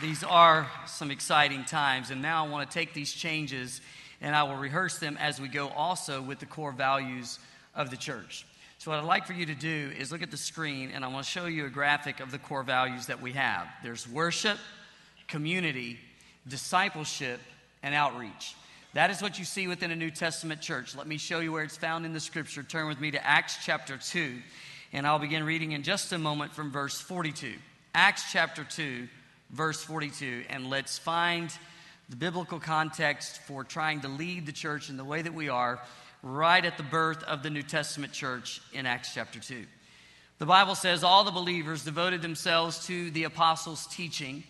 These are some exciting times, and now I want to take these changes and I will rehearse them as we go also with the core values of the church. So, what I'd like for you to do is look at the screen, and I want to show you a graphic of the core values that we have there's worship, community, discipleship, and outreach. That is what you see within a New Testament church. Let me show you where it's found in the scripture. Turn with me to Acts chapter 2, and I'll begin reading in just a moment from verse 42. Acts chapter 2, verse 42, and let's find the biblical context for trying to lead the church in the way that we are right at the birth of the New Testament church in Acts chapter 2. The Bible says all the believers devoted themselves to the apostles' teaching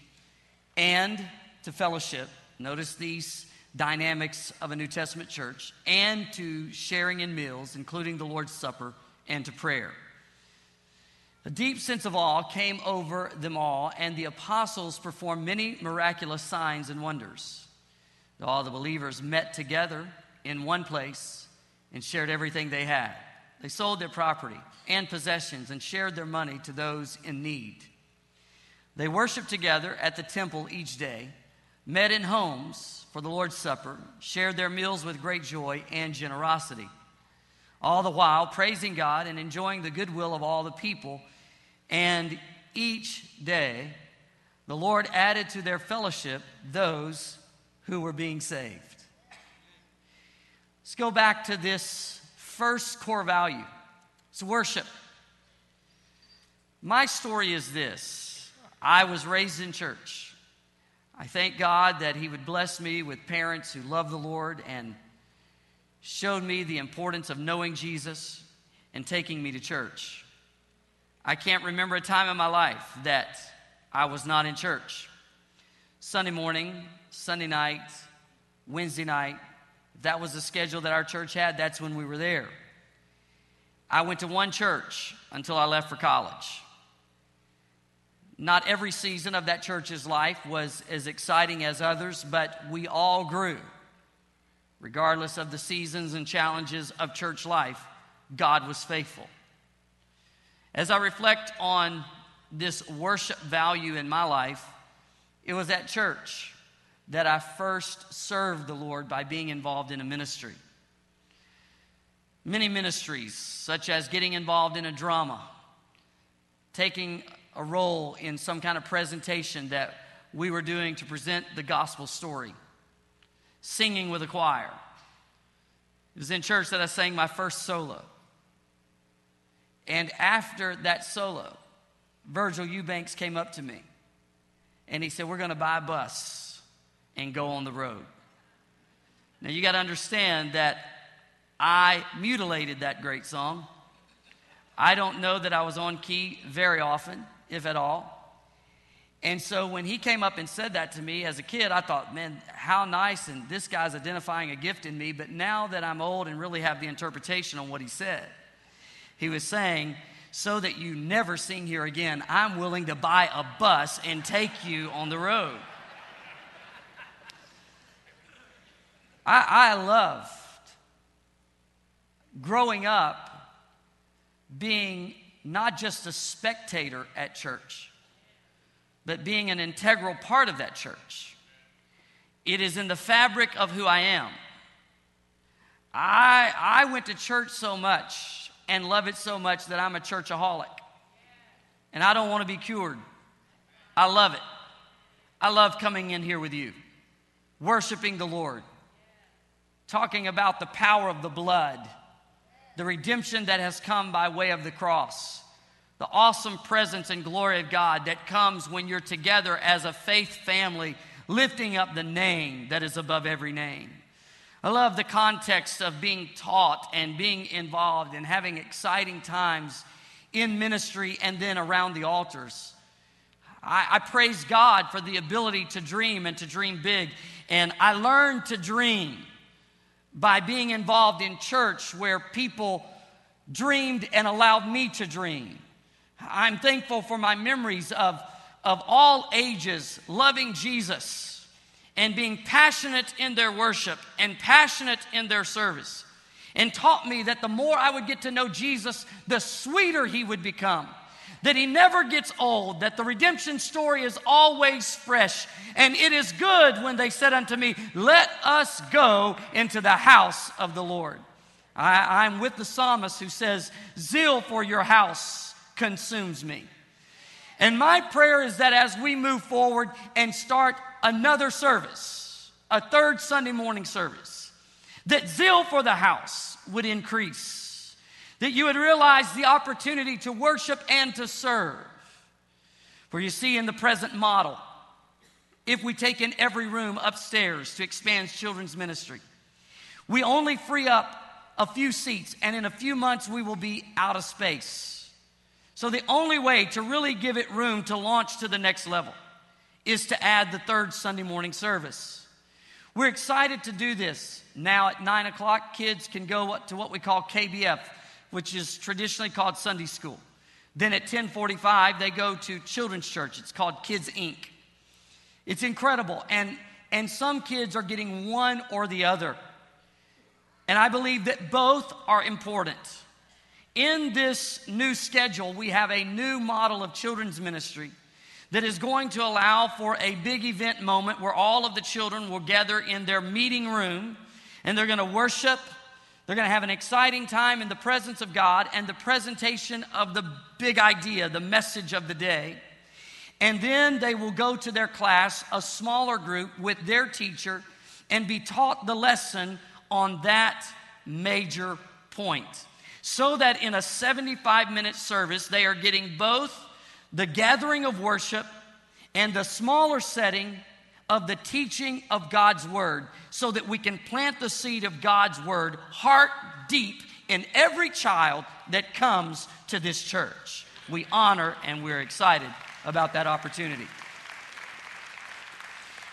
and to fellowship. Notice these dynamics of a New Testament church, and to sharing in meals, including the Lord's Supper, and to prayer. A deep sense of awe came over them all, and the apostles performed many miraculous signs and wonders. All the believers met together in one place and shared everything they had. They sold their property and possessions and shared their money to those in need. They worshiped together at the temple each day, met in homes for the Lord's Supper, shared their meals with great joy and generosity, all the while praising God and enjoying the goodwill of all the people. And each day, the Lord added to their fellowship those who were being saved. Let's go back to this first core value it's worship. My story is this I was raised in church. I thank God that He would bless me with parents who love the Lord and showed me the importance of knowing Jesus and taking me to church. I can't remember a time in my life that I was not in church. Sunday morning, Sunday night, Wednesday night, that was the schedule that our church had, that's when we were there. I went to one church until I left for college. Not every season of that church's life was as exciting as others, but we all grew. Regardless of the seasons and challenges of church life, God was faithful. As I reflect on this worship value in my life, it was at church that I first served the Lord by being involved in a ministry. Many ministries, such as getting involved in a drama, taking a role in some kind of presentation that we were doing to present the gospel story, singing with a choir. It was in church that I sang my first solo. And after that solo, Virgil Eubanks came up to me and he said, We're going to buy a bus and go on the road. Now, you got to understand that I mutilated that great song. I don't know that I was on key very often if at all. And so when he came up and said that to me as a kid, I thought, man, how nice, and this guy's identifying a gift in me. But now that I'm old and really have the interpretation on what he said, he was saying, so that you never sing here again, I'm willing to buy a bus and take you on the road. I, I loved growing up being not just a spectator at church, but being an integral part of that church. It is in the fabric of who I am. I, I went to church so much and love it so much that I'm a churchaholic. And I don't want to be cured. I love it. I love coming in here with you, worshiping the Lord, talking about the power of the blood the redemption that has come by way of the cross, the awesome presence and glory of God that comes when you're together as a faith family, lifting up the name that is above every name. I love the context of being taught and being involved and having exciting times in ministry and then around the altars. I, I, praise God for the ability to dream and to dream big. And I learned to dream by being involved in church where people dreamed and allowed me to dream. I'm thankful for my memories of, of all ages loving Jesus and being passionate in their worship and passionate in their service. And taught me that the more I would get to know Jesus, the sweeter he would become. that he never gets old, that the redemption story is always fresh. And it is good when they said unto me, Let us go into the house of the Lord. I, am with the psalmist who says, Zeal for your house consumes me. And my prayer is that as we move forward and start another service, a third Sunday morning service, that zeal for the house would increase, that you would realize the opportunity to worship and to serve. For you see, in the present model, if we take in every room upstairs to expand children's ministry, we only free up a few seats, and in a few months, we will be out of space. So, the only way to really give it room to launch to the next level is to add the third Sunday morning service. We're excited to do this. Now at 9 o'clock, kids can go to what we call KBF, which is traditionally called Sunday school. Then at 1045, they go to children's church. It's called Kids Inc. It's incredible. And, and some kids are getting one or the other. And I believe that both are important. In this new schedule, we have a new model of children's ministry that is going to allow for a big event moment where all of the children will gather in their meeting room and they're going to worship. They're going to have an exciting time in the presence of God and the presentation of the big idea, the message of the day. And then they will go to their class, a smaller group with their teacher, and be taught the lesson on that major point. So that in a 75 minute service, they are getting both the gathering of worship and the smaller setting of the teaching of God's word so that we can plant the seed of God's word heart deep in every child that comes to this church. We honor and we're excited about that opportunity.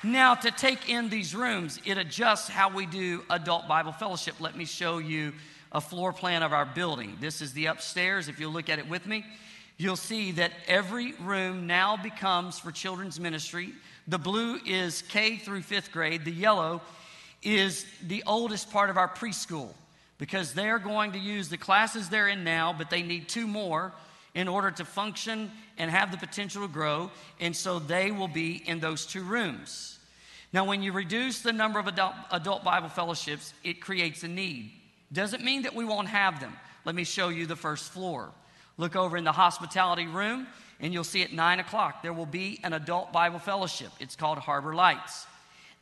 Now, to take in these rooms, it adjusts how we do adult Bible fellowship. Let me show you a floor plan of our building. This is the upstairs. If you'll look at it with me, you'll see that every room now becomes for children's ministry. The blue is K through fifth grade, the yellow is the oldest part of our preschool because they're going to use the classes they're in now, but they need two more in order to function and have the potential to grow. And so they will be in those two rooms. Now, when you reduce the number of adult, adult Bible fellowships, it creates a need. Doesn't mean that we won't have them. Let me show you the first floor. Look over in the hospitality room, and you'll see at 9 o'clock there will be an adult Bible fellowship. It's called Harbor Lights.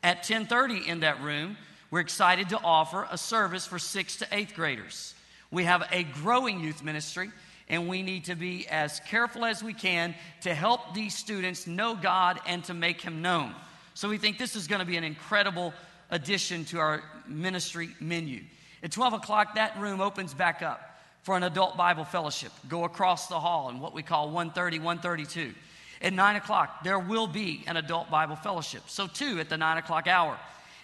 At 10:30 in that room, we're excited to offer a service for 6th to 8th graders. We have a growing youth ministry, and we need to be as careful as we can to help these students know God and to make him known. So we think this is going to be an incredible addition to our ministry menu. At 12 o'clock, that room opens back up for an adult Bible fellowship. Go across the hall in what we call 130, 132. At 9 o'clock, there will be an adult Bible fellowship. So, two at the 9 o'clock hour.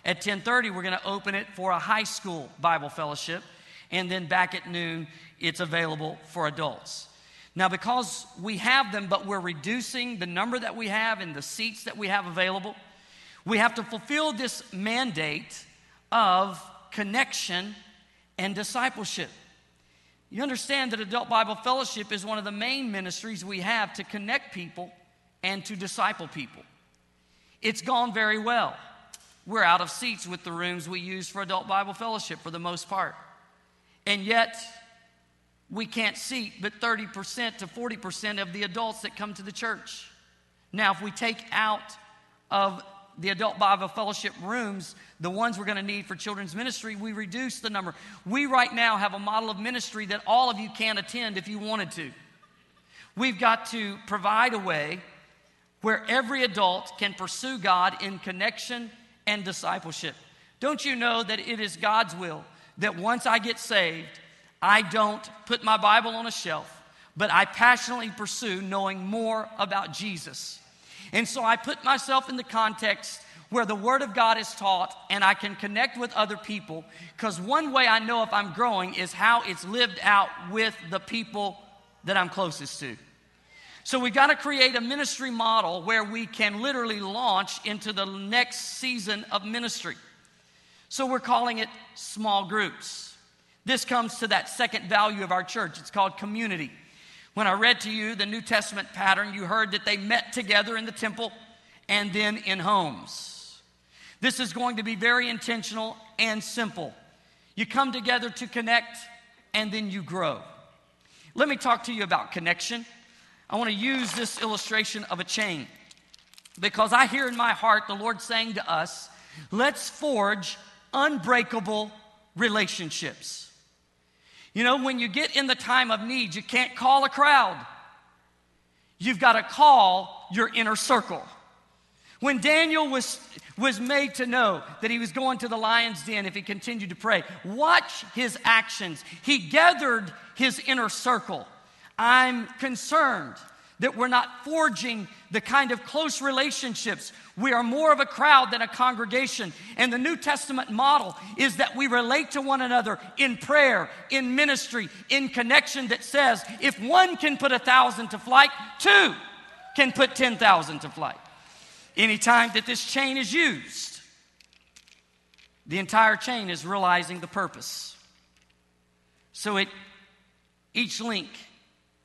At 1030, we're going to open it for a high school Bible fellowship. And then back at noon, it's available for adults. Now, because we have them, but we're reducing the number that we have and the seats that we have available, we have to fulfill this mandate of connection and discipleship. You understand that Adult Bible Fellowship is one of the main ministries we have to connect people and to disciple people. It's gone very well. We're out of seats with the rooms we use for Adult Bible Fellowship for the most part. And yet, we can't seat but 30% to 40% of the adults that come to the church. Now, if we take out of the adult Bible fellowship rooms, the ones we're going to need for children's ministry, we reduce the number. We right now have a model of ministry that all of you can attend if you wanted to. We've got to provide a way where every adult can pursue God in connection and discipleship. Don't you know that it is God's will that once I get saved, I don't put my Bible on a shelf, but I passionately pursue knowing more about Jesus? And so I put myself in the context where the Word of God is taught and I can connect with other people. Because one way I know if I'm growing is how it's lived out with the people that I'm closest to. So we've got to create a ministry model where we can literally launch into the next season of ministry. So we're calling it small groups. This comes to that second value of our church. It's called community. When I read to you the New Testament pattern, you heard that they met together in the temple and then in homes. This is going to be very intentional and simple. You come together to connect and then you grow. Let me talk to you about connection. I want to use this illustration of a chain because I hear in my heart the Lord saying to us, let's forge unbreakable relationships. You know, when you get in the time of need, you can't call a crowd. You've got to call your inner circle. When Daniel was, was made to know that he was going to the lion's den if he continued to pray, watch his actions. He gathered his inner circle. I'm concerned that we're not forging the kind of close relationships. We are more of a crowd than a congregation. And the New Testament model is that we relate to one another in prayer, in ministry, in connection that says if one can put a thousand to flight, two can put 10,000 to flight. Anytime that this chain is used, the entire chain is realizing the purpose. So it, each link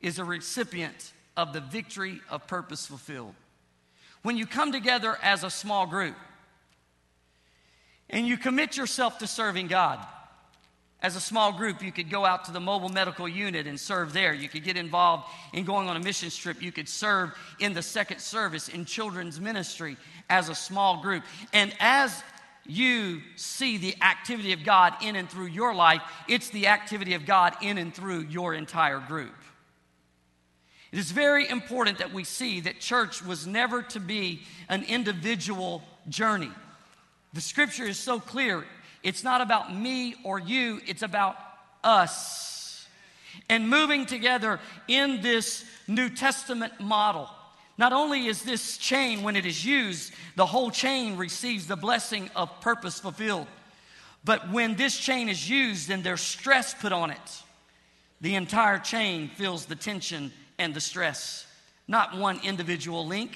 is a recipient of the victory of purpose fulfilled. When you come together as a small group and you commit yourself to serving God, as a small group, you could go out to the mobile medical unit and serve there. You could get involved in going on a mission trip. You could serve in the second service in children's ministry as a small group. And as you see the activity of God in and through your life, it's the activity of God in and through your entire group. It is very important that we see that church was never to be an individual journey. The scripture is so clear. It's not about me or you, it's about us. And moving together in this New Testament model. Not only is this chain, when it is used, the whole chain receives the blessing of purpose fulfilled. But when this chain is used and there's stress put on it, the entire chain feels the tension and the stress, not one individual link.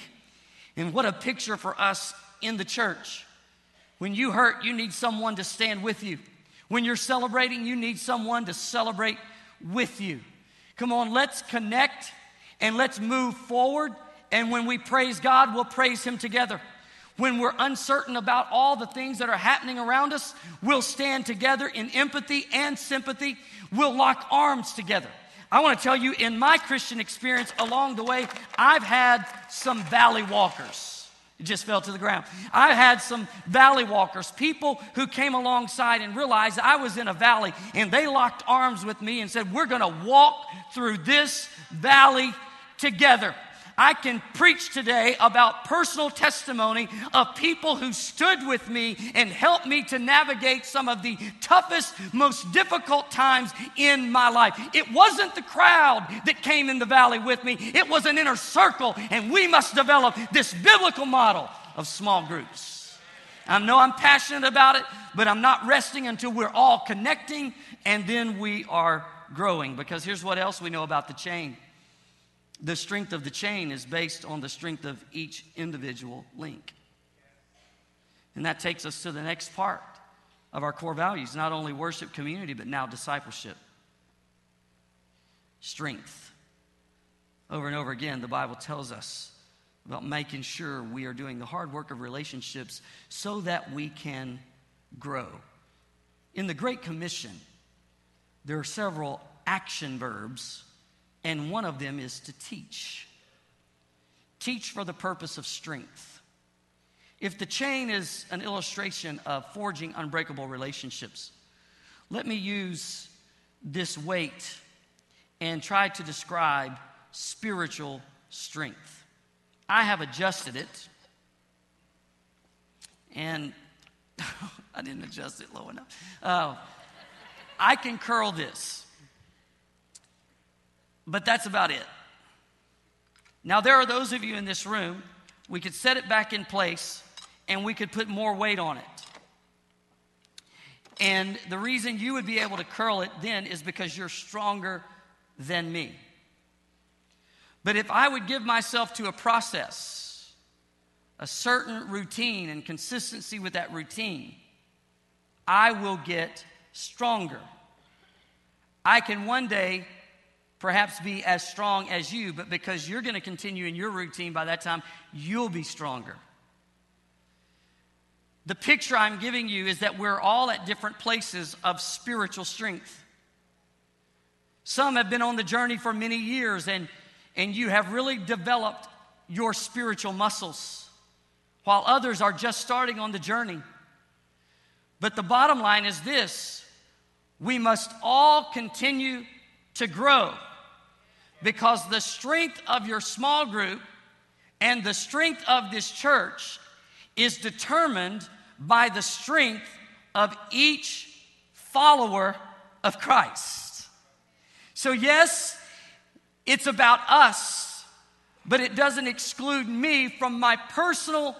And what a picture for us in the church. When you hurt, you need someone to stand with you. When you're celebrating, you need someone to celebrate with you. Come on, let's connect and let's move forward. And when we praise God, we'll praise Him together. When we're uncertain about all the things that are happening around us, we'll stand together in empathy and sympathy. We'll lock arms together. I want to tell you, in my Christian experience along the way, I've had some valley walkers. It just fell to the ground. I had some valley walkers, people who came alongside and realized I was in a valley, and they locked arms with me and said, We're going to walk through this valley together. I can preach today about personal testimony of people who stood with me and helped me to navigate some of the toughest, most difficult times in my life. It wasn't the crowd that came in the valley with me, it was an inner circle, and we must develop this biblical model of small groups. I know I'm passionate about it, but I'm not resting until we're all connecting and then we are growing. Because here's what else we know about the chain the strength of the chain is based on the strength of each individual link. And that takes us to the next part of our core values not only worship community, but now discipleship. Strength. Over and over again, the Bible tells us about making sure we are doing the hard work of relationships so that we can grow. In the Great Commission, there are several action verbs and one of them is to teach. Teach for the purpose of strength. If the chain is an illustration of forging unbreakable relationships, let me use this weight and try to describe spiritual strength. I have adjusted it, and I didn't adjust it low enough. Uh, I can curl this. But that's about it. Now, there are those of you in this room, we could set it back in place and we could put more weight on it. And the reason you would be able to curl it then is because you're stronger than me. But if I would give myself to a process, a certain routine and consistency with that routine, I will get stronger. I can one day perhaps be as strong as you, but because you're going to continue in your routine, by that time, you'll be stronger. The picture I'm giving you is that we're all at different places of spiritual strength. Some have been on the journey for many years and, and you have really developed your spiritual muscles, while others are just starting on the journey. But the bottom line is this we must all continue to grow because the strength of your small group and the strength of this church is determined by the strength of each follower of Christ. So, yes, it's about us, but it doesn't exclude me from my personal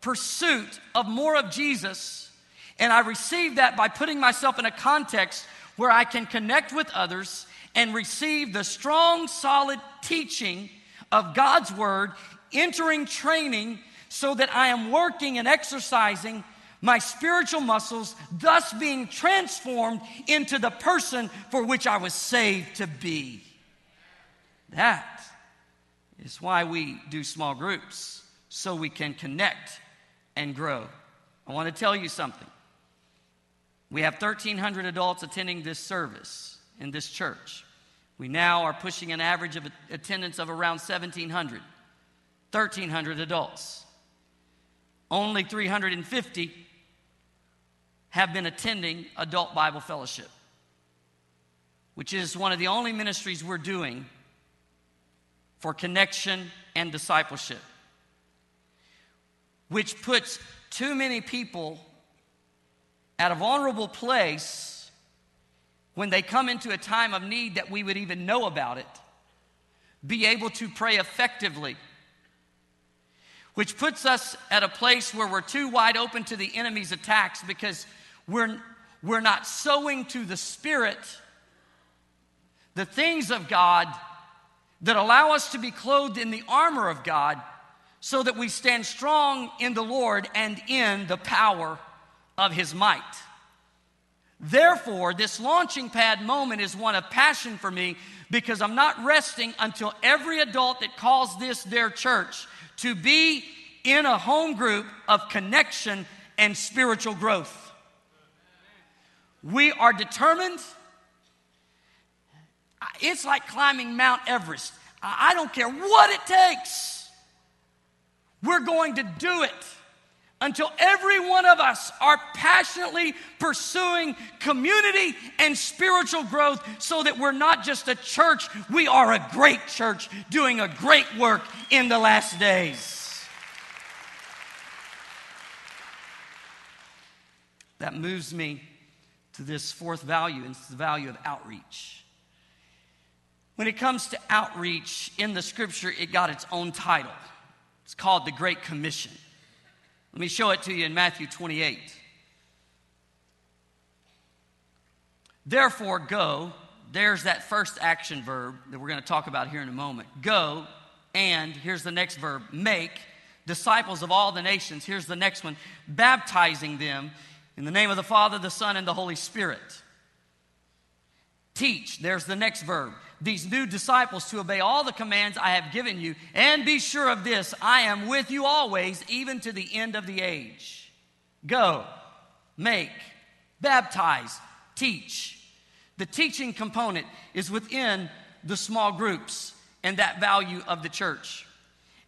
pursuit of more of Jesus. And I receive that by putting myself in a context where I can connect with others and receive the strong, solid teaching of God's Word, entering training so that I am working and exercising my spiritual muscles, thus being transformed into the person for which I was saved to be. That is why we do small groups, so we can connect and grow. I want to tell you something. We have 1,300 adults attending this service in this church. We now are pushing an average of attendance of around 1,700, 1,300 adults. Only 350 have been attending Adult Bible Fellowship, which is one of the only ministries we're doing for connection and discipleship, which puts too many people at a vulnerable place when they come into a time of need that we would even know about it, be able to pray effectively which puts us at a place where we're too wide open to the enemy's attacks because we're, we're not sowing to the Spirit the things of God that allow us to be clothed in the armor of God so that we stand strong in the Lord and in the power of His might. Therefore, this launching pad moment is one of passion for me because I'm not resting until every adult that calls this their church to be in a home group of connection and spiritual growth. We are determined. It's like climbing Mount Everest. I don't care what it takes. We're going to do it until every one of us are passionately pursuing community and spiritual growth so that we're not just a church, we are a great church doing a great work in the last days. That moves me to this fourth value, and it's the value of outreach. When it comes to outreach in the scripture, it got its own title. It's called the Great Commission. Let me show it to you in Matthew 28. Therefore, go. There's that first action verb that we're going to talk about here in a moment. Go, and here's the next verb make disciples of all the nations. Here's the next one baptizing them in the name of the Father, the Son, and the Holy Spirit. Teach, there's the next verb. These new disciples to obey all the commands I have given you, and be sure of this I am with you always, even to the end of the age. Go, make, baptize, teach. The teaching component is within the small groups and that value of the church.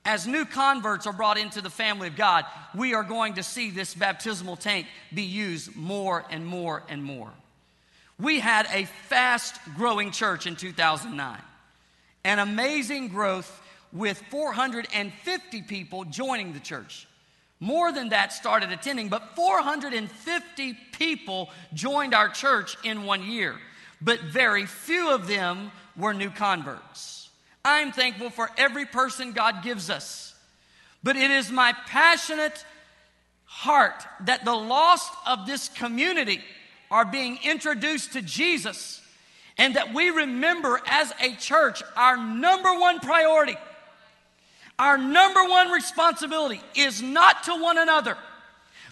As new converts are brought into the family of God, we are going to see this baptismal tank be used more and more and more. We had a fast growing church in 2009, an amazing growth with 450 people joining the church. More than that started attending, but 450 people joined our church in one year, but very few of them were new converts. I'm thankful for every person God gives us. But it is my passionate heart that the lost of this community are being introduced to Jesus and that we remember as a church our number one priority, our number one responsibility is not to one another,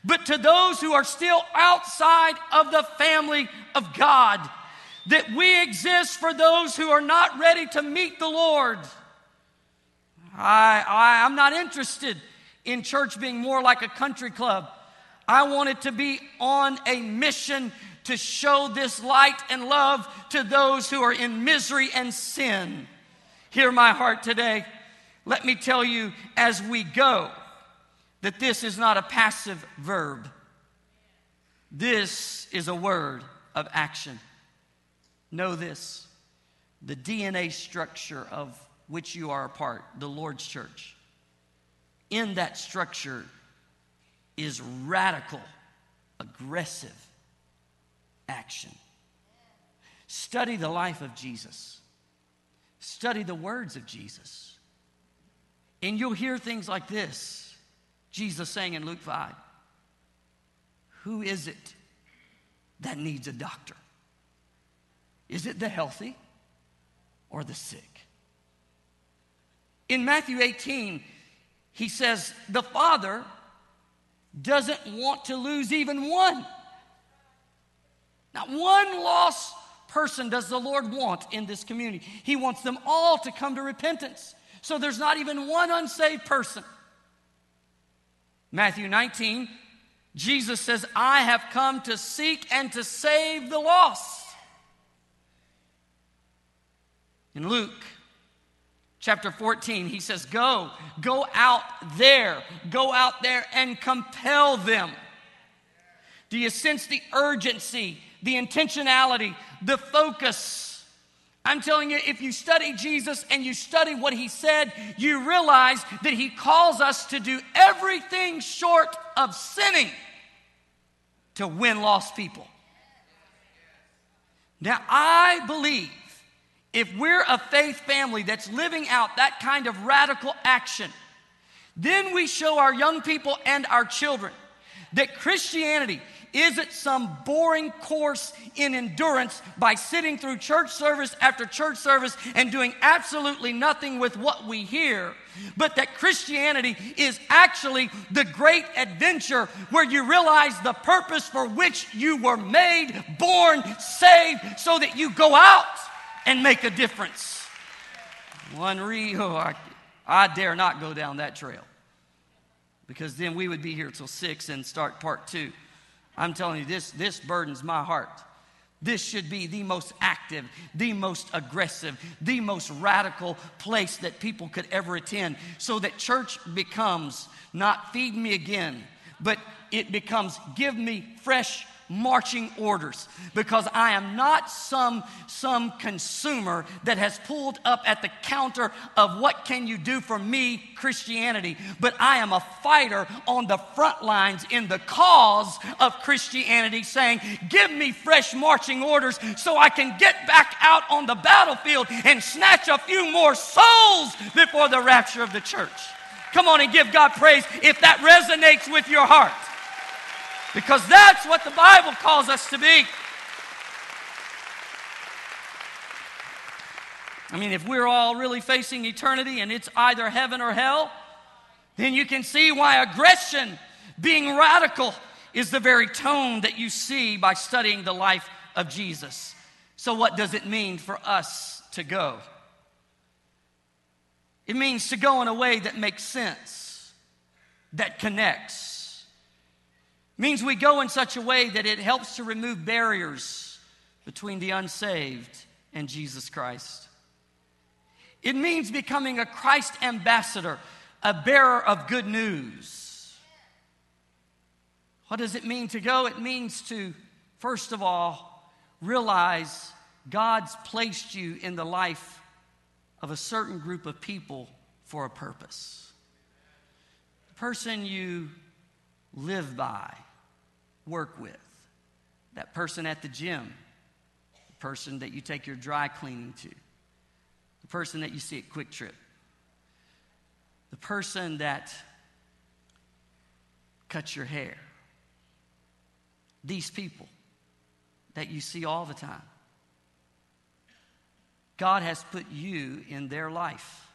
but to those who are still outside of the family of God that we exist for those who are not ready to meet the Lord. I, I, I'm not interested in church being more like a country club. I want it to be on a mission to show this light and love to those who are in misery and sin. Hear my heart today. Let me tell you as we go that this is not a passive verb, this is a word of action. Know this the DNA structure of which you are a part, the Lord's church. In that structure is radical, aggressive action. Study the life of Jesus, study the words of Jesus, and you'll hear things like this Jesus saying in Luke 5 Who is it that needs a doctor? Is it the healthy or the sick? In Matthew 18, he says, The Father doesn't want to lose even one. Not one lost person does the Lord want in this community. He wants them all to come to repentance. So there's not even one unsaved person. Matthew 19, Jesus says, I have come to seek and to save the lost. In Luke chapter 14, he says, Go, go out there, go out there and compel them. Do you sense the urgency, the intentionality, the focus? I'm telling you, if you study Jesus and you study what he said, you realize that he calls us to do everything short of sinning to win lost people. Now, I believe if we're a faith family that's living out that kind of radical action, then we show our young people and our children that Christianity isn't some boring course in endurance by sitting through church service after church service and doing absolutely nothing with what we hear, but that Christianity is actually the great adventure where you realize the purpose for which you were made, born, saved, so that you go out and make a difference. One re, oh, I, I dare not go down that trail because then we would be here till six and start part two. I'm telling you, this, this burdens my heart. This should be the most active, the most aggressive, the most radical place that people could ever attend so that church becomes not feed me again, but it becomes give me fresh marching orders because I am not some, some consumer that has pulled up at the counter of what can you do for me, Christianity, but I am a fighter on the front lines in the cause of Christianity saying, Give me fresh marching orders so I can get back out on the battlefield and snatch a few more souls before the rapture of the church. Come on and give God praise if that resonates with your heart. Because that's what the Bible calls us to be. I mean, if we're all really facing eternity and it's either heaven or hell, then you can see why aggression, being radical, is the very tone that you see by studying the life of Jesus. So, what does it mean for us to go? It means to go in a way that makes sense, that connects means we go in such a way that it helps to remove barriers between the unsaved and Jesus Christ. It means becoming a Christ ambassador, a bearer of good news. What does it mean to go? It means to, first of all, realize God's placed you in the life of a certain group of people for a purpose. The person you live by, work with, that person at the gym, the person that you take your dry cleaning to, the person that you see at QuikTrip, the person that cuts your hair. These people that you see all the time. God has put you in their life.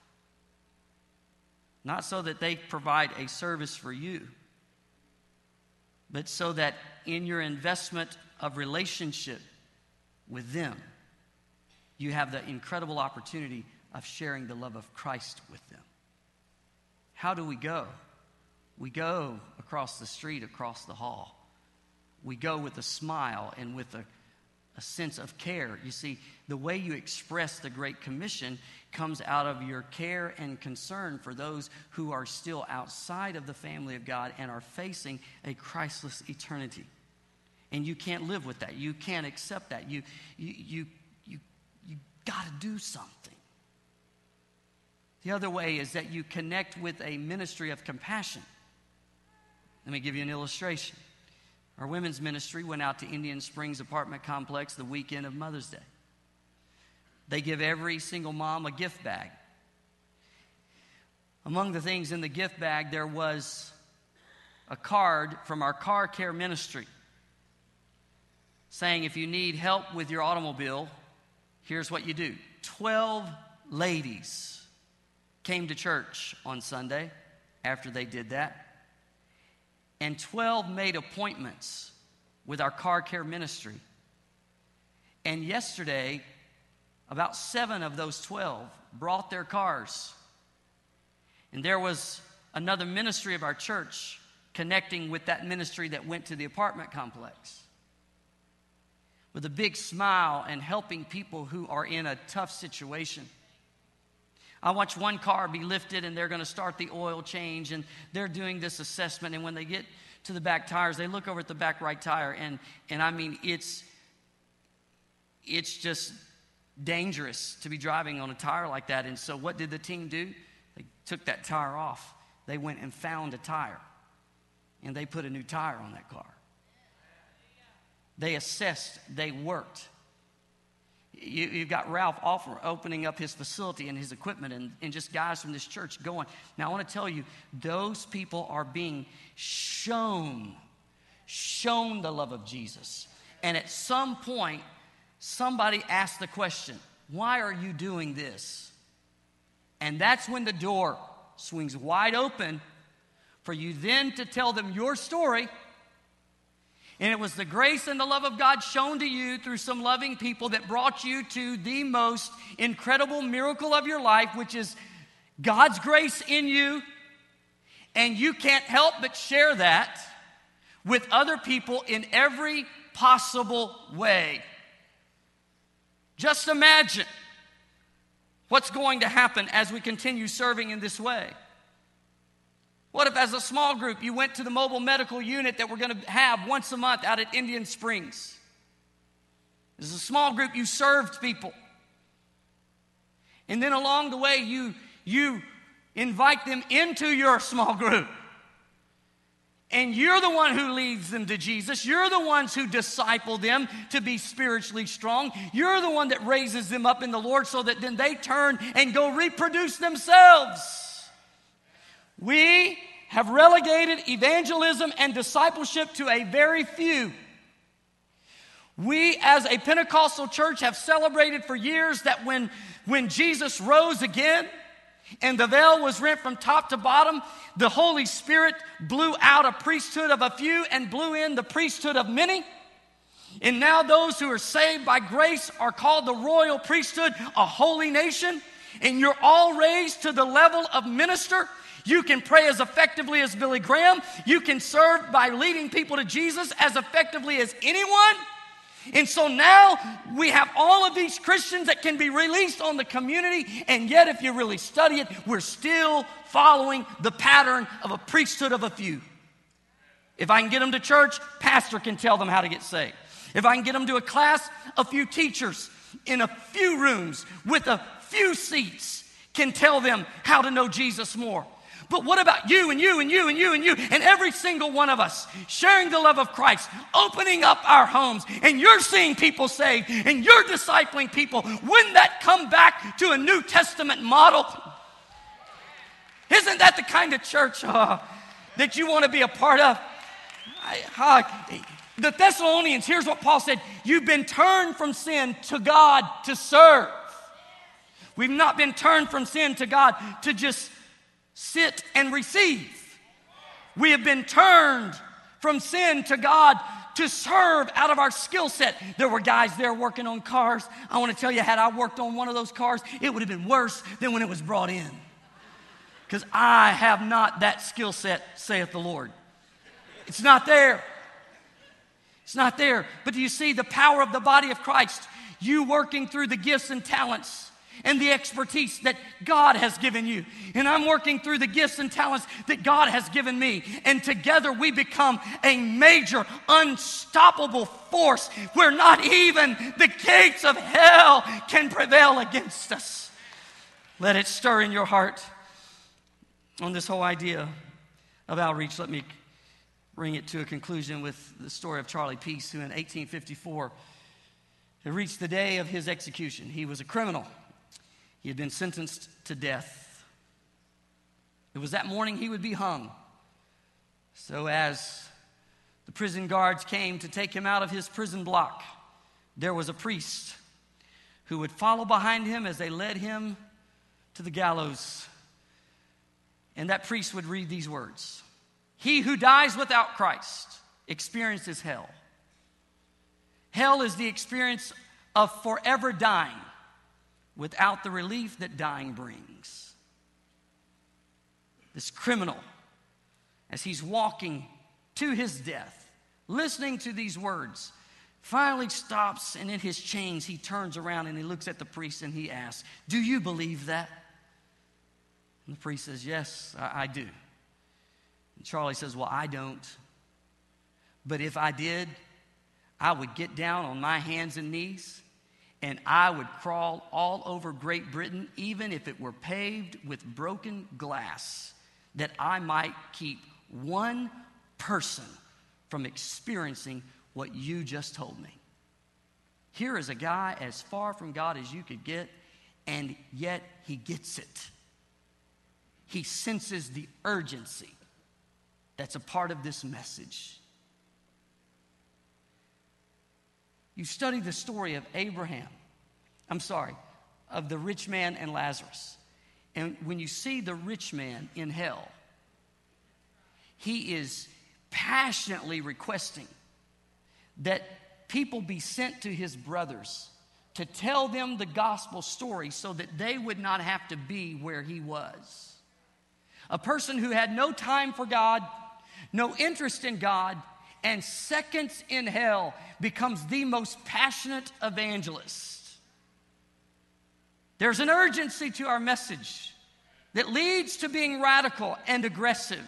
Not so that they provide a service for you, but so that in your investment of relationship with them, you have the incredible opportunity of sharing the love of Christ with them. How do we go? We go across the street, across the hall. We go with a smile and with a, a sense of care. You see, the way you express the Great Commission comes out of your care and concern for those who are still outside of the family of God and are facing a Christless eternity. And you can't live with that. You can't accept that. You, you, you, you, you got to do something. The other way is that you connect with a ministry of compassion. Let me give you an illustration. Our women's ministry went out to Indian Springs apartment complex the weekend of Mother's Day. They give every single mom a gift bag. Among the things in the gift bag, there was a card from our car care ministry saying, if you need help with your automobile, here's what you do. 12 ladies came to church on Sunday after they did that, and 12 made appointments with our car care ministry. And yesterday, about seven of those 12 brought their cars. And there was another ministry of our church connecting with that ministry that went to the apartment complex with a big smile and helping people who are in a tough situation. I watch one car be lifted and they're going to start the oil change and they're doing this assessment. And when they get to the back tires, they look over at the back right tire and, and I mean, it's, it's just dangerous to be driving on a tire like that. And so, what did the team do? They took that tire off. They went and found a tire and they put a new tire on that car. They assessed, they worked. You, have got Ralph offer, opening up his facility and his equipment, and, and just guys from this church going. Now, I want to tell you, those people are being shown, shown the love of Jesus. And at some point, somebody asked the question, Why are you doing this? And that's when the door swings wide open for you then to tell them your story and it was the grace and the love of God shown to you through some loving people that brought you to the most incredible miracle of your life, which is God's grace in you. And you can't help but share that with other people in every possible way. Just imagine what's going to happen as we continue serving in this way. What if, as a small group, you went to the mobile medical unit that we're going to have once a month out at Indian Springs? As a small group, you served people. And then along the way, you, you invite them into your small group. And you're the one who leads them to Jesus. You're the ones who disciple them to be spiritually strong. You're the one that raises them up in the Lord so that then they turn and go reproduce themselves. We have relegated evangelism and discipleship to a very few. We, as a Pentecostal church, have celebrated for years that when, when Jesus rose again and the veil was rent from top to bottom, the Holy Spirit blew out a priesthood of a few and blew in the priesthood of many. And now those who are saved by grace are called the royal priesthood, a holy nation. And you're all raised to the level of minister you can pray as effectively as Billy Graham. You can serve by leading people to Jesus as effectively as anyone. And so now we have all of these Christians that can be released on the community, and yet, if you really study it, we're still following the pattern of a priesthood of a few. If I can get them to church, pastor can tell them how to get saved. If I can get them to a class, a few teachers in a few rooms with a few seats can tell them how to know Jesus more. But what about you and you and you and you and you and every single one of us sharing the love of Christ, opening up our homes, and you're seeing people saved and you're discipling people? Wouldn't that come back to a New Testament model? Isn't that the kind of church uh, that you want to be a part of? I, uh, the Thessalonians, here's what Paul said You've been turned from sin to God to serve. We've not been turned from sin to God to just sit and receive. We have been turned from sin to God to serve out of our skill set. There were guys there working on cars. I want to tell you, had I worked on one of those cars, it would have been worse than when it was brought in. Because I have not that skill set, saith the Lord. It's not there. It's not there. But do you see the power of the body of Christ? You working through the gifts and talents and the expertise that God has given you. And I'm working through the gifts and talents that God has given me. And together we become a major, unstoppable force where not even the gates of hell can prevail against us. Let it stir in your heart on this whole idea of outreach. Let me bring it to a conclusion with the story of Charlie Peace, who in 1854 it reached the day of his execution. He was a criminal. He had been sentenced to death. It was that morning he would be hung. So, as the prison guards came to take him out of his prison block, there was a priest who would follow behind him as they led him to the gallows. And that priest would read these words He who dies without Christ experiences hell. Hell is the experience of forever dying without the relief that dying brings. This criminal, as he's walking to his death, listening to these words, finally stops and in his chains he turns around and he looks at the priest and he asks, Do you believe that? And the priest says, Yes, I, I do. And Charlie says, Well, I don't. But if I did, I would get down on my hands and knees and I would crawl all over Great Britain, even if it were paved with broken glass, that I might keep one person from experiencing what you just told me. Here is a guy as far from God as you could get, and yet he gets it. He senses the urgency that's a part of this message. You study the story of Abraham, I'm sorry, of the rich man and Lazarus. And when you see the rich man in hell, he is passionately requesting that people be sent to his brothers to tell them the gospel story so that they would not have to be where he was. A person who had no time for God, no interest in God, and seconds in hell becomes the most passionate evangelist. There's an urgency to our message that leads to being radical and aggressive.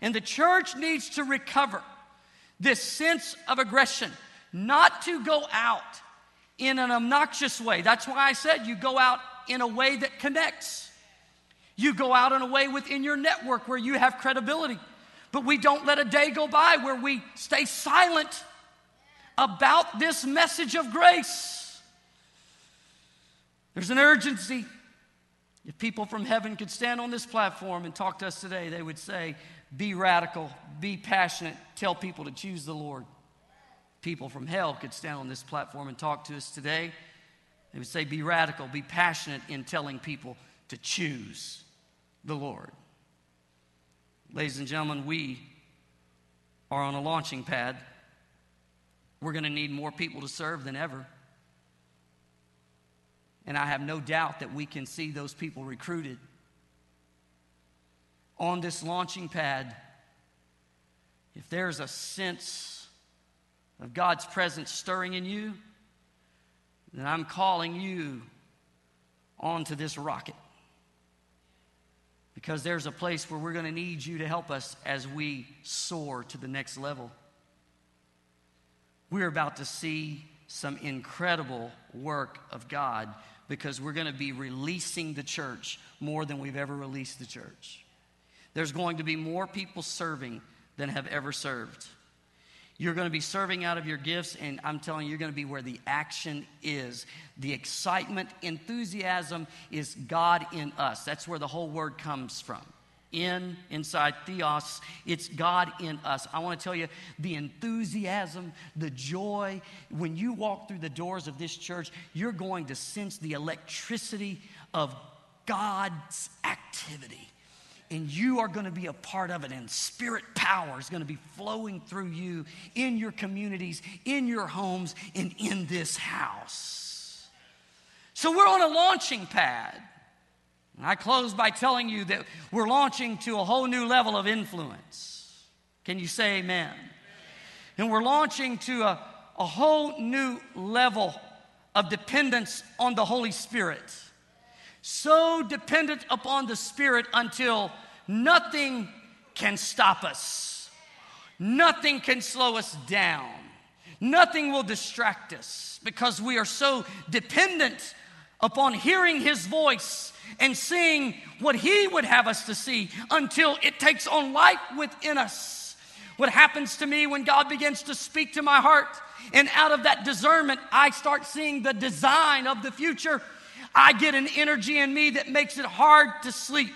And the church needs to recover this sense of aggression, not to go out in an obnoxious way. That's why I said you go out in a way that connects. You go out in a way within your network where you have credibility. But we don't let a day go by where we stay silent about this message of grace. There's an urgency. If people from heaven could stand on this platform and talk to us today, they would say, Be radical, be passionate, tell people to choose the Lord. People from hell could stand on this platform and talk to us today. They would say, Be radical, be passionate in telling people to choose the Lord. Ladies and gentlemen, we are on a launching pad. We're going to need more people to serve than ever. And I have no doubt that we can see those people recruited. On this launching pad, if there's a sense of God's presence stirring in you, then I'm calling you onto this rocket because there's a place where we're going to need you to help us as we soar to the next level. We're about to see some incredible work of God because we're going to be releasing the church more than we've ever released the church. There's going to be more people serving than have ever served. You're going to be serving out of your gifts, and I'm telling you, you're going to be where the action is. The excitement, enthusiasm is God in us. That's where the whole word comes from. In, inside, theos, it's God in us. I want to tell you the enthusiasm, the joy. When you walk through the doors of this church, you're going to sense the electricity of God's activity and you are going to be a part of it, and spirit power is going to be flowing through you in your communities, in your homes, and in this house. So we're on a launching pad. And I close by telling you that we're launching to a whole new level of influence. Can you say amen? And we're launching to a, a whole new level of dependence on the Holy Spirit. So dependent upon the Spirit until nothing can stop us, nothing can slow us down, nothing will distract us because we are so dependent upon hearing His voice and seeing what He would have us to see until it takes on life within us. What happens to me when God begins to speak to my heart, and out of that discernment, I start seeing the design of the future. I get an energy in me that makes it hard to sleep.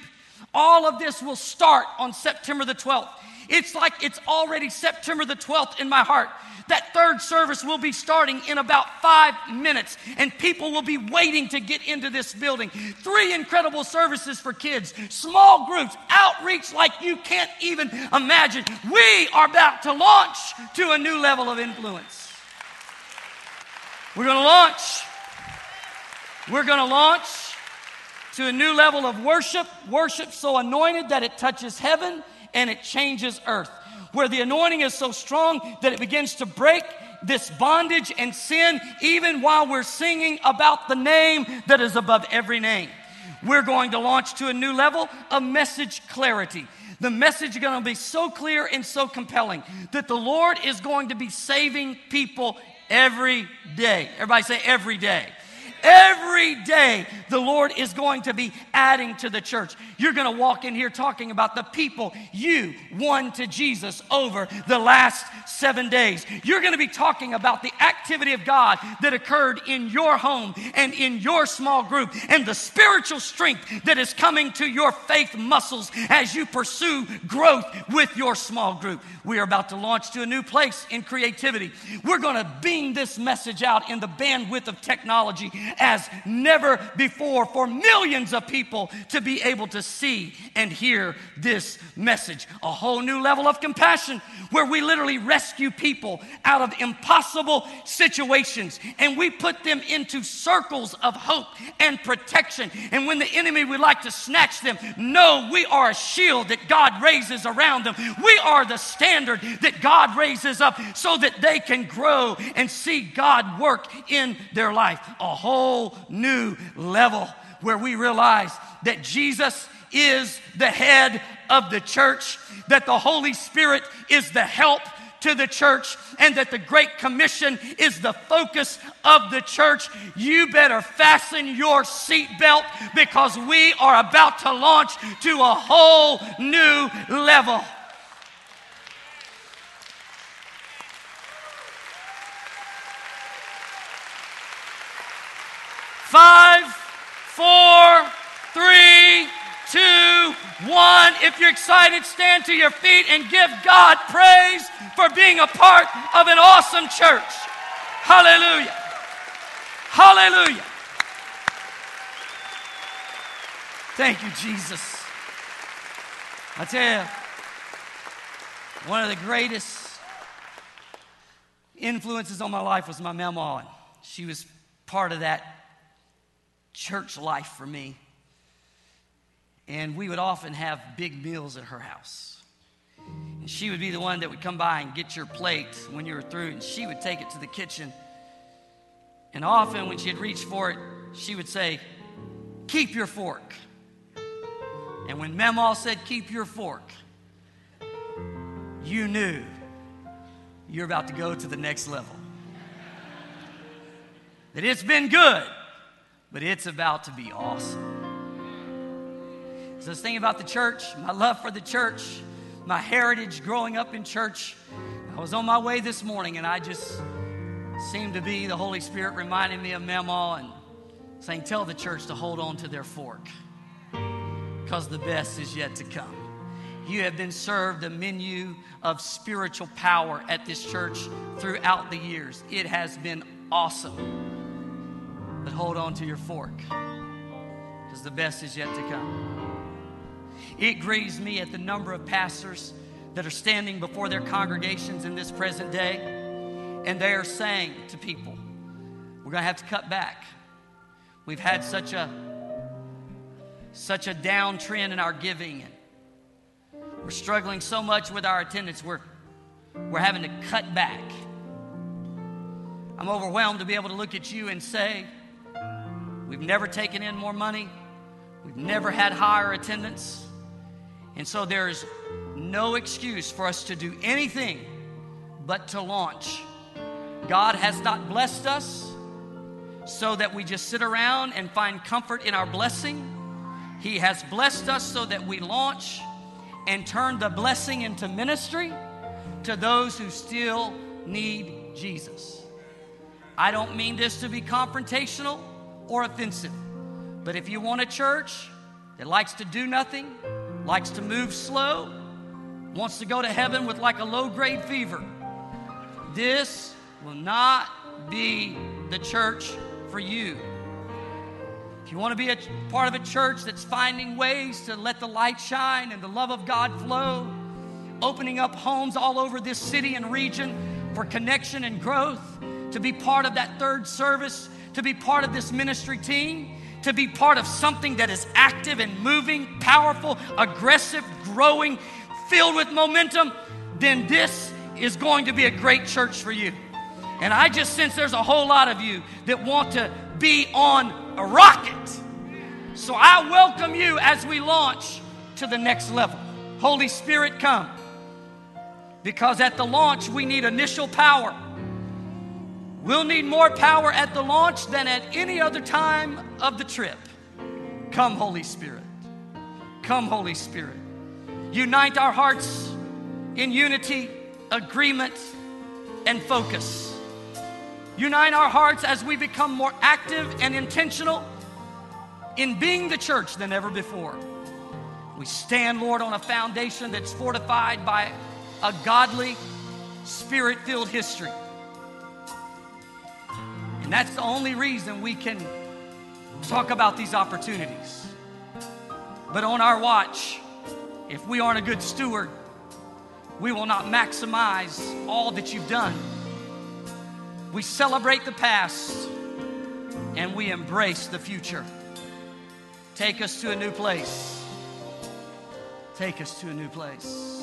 All of this will start on September the 12th. It's like it's already September the 12th in my heart. That third service will be starting in about five minutes, and people will be waiting to get into this building. Three incredible services for kids, small groups, outreach like you can't even imagine. We are about to launch to a new level of influence. We're going to launch. We're going to launch to a new level of worship, worship so anointed that it touches heaven and it changes earth where the anointing is so strong that it begins to break this bondage and sin, even while we're singing about the name that is above every name. We're going to launch to a new level of message clarity. The message is going to be so clear and so compelling that the Lord is going to be saving people every day. Everybody say every day. Every day, the Lord is going to be adding to the church. You're going to walk in here talking about the people you won to Jesus over the last seven days. You're going to be talking about the activity of God that occurred in your home and in your small group and the spiritual strength that is coming to your faith muscles as you pursue growth with your small group. We are about to launch to a new place in creativity. We're going to beam this message out in the bandwidth of technology as never before for millions of people to be able to see and hear this message. A whole new level of compassion where we literally rescue people out of impossible situations and we put them into circles of hope and protection. And when the enemy would like to snatch them, no, we are a shield that God raises around them. We are the standard that God raises up so that they can grow and see God work in their life. A whole new level where we realize that Jesus is the head of the church, that the Holy Spirit is the help to the church, and that the Great Commission is the focus of the church, you better fasten your seatbelt because we are about to launch to a whole new level. Five, four, three, two, one. If you're excited, stand to your feet and give God praise for being a part of an awesome church. Hallelujah. Hallelujah. Thank you, Jesus. I tell you, one of the greatest influences on my life was my mama. She was part of that church life for me. And we would often have big meals at her house. And she would be the one that would come by and get your plate when you were through, and she would take it to the kitchen. And often, when she had reached for it, she would say, Keep your fork. And when Memaw said, Keep your fork, you knew you're about to go to the next level. That it's been good, but it's about to be awesome. So I was thinking about the church, my love for the church, my heritage growing up in church. I was on my way this morning and I just seemed to be the Holy Spirit reminding me of Memaw and saying, Tell the church to hold on to their fork because the best is yet to come. You have been served a menu of spiritual power at this church throughout the years. It has been awesome. But hold on to your fork because the best is yet to come. It grieves me at the number of pastors that are standing before their congregations in this present day, and they are saying to people, We're going to have to cut back. We've had such a such a downtrend in our giving. We're struggling so much with our attendance. We're, we're having to cut back. I'm overwhelmed to be able to look at you and say, We've never taken in more money. We've never had higher attendance. And so there's no excuse for us to do anything but to launch. God has not blessed us so that we just sit around and find comfort in our blessing. He has blessed us so that we launch and turn the blessing into ministry to those who still need Jesus. I don't mean this to be confrontational or offensive, but if you want a church that likes to do nothing, likes to move slow, wants to go to heaven with like a low grade fever, this will not be the church for you. If you want to be a part of a church that's finding ways to let the light shine and the love of God flow, opening up homes all over this city and region for connection and growth, to be part of that third service, to be part of this ministry team, to be part of something that is active and moving, powerful, aggressive, growing, filled with momentum, then this is going to be a great church for you. And I just sense there's a whole lot of you that want to be on a rocket. So I welcome you as we launch to the next level. Holy Spirit, come. Because at the launch, we need initial power. We'll need more power at the launch than at any other time of the trip. Come, Holy Spirit. Come, Holy Spirit. Unite our hearts in unity, agreement, and focus. Unite our hearts as we become more active and intentional in being the church than ever before. We stand, Lord, on a foundation that's fortified by a godly, spirit filled history. And that's the only reason we can talk about these opportunities. But on our watch, if we aren't a good steward, we will not maximize all that you've done. We celebrate the past and we embrace the future. Take us to a new place. Take us to a new place.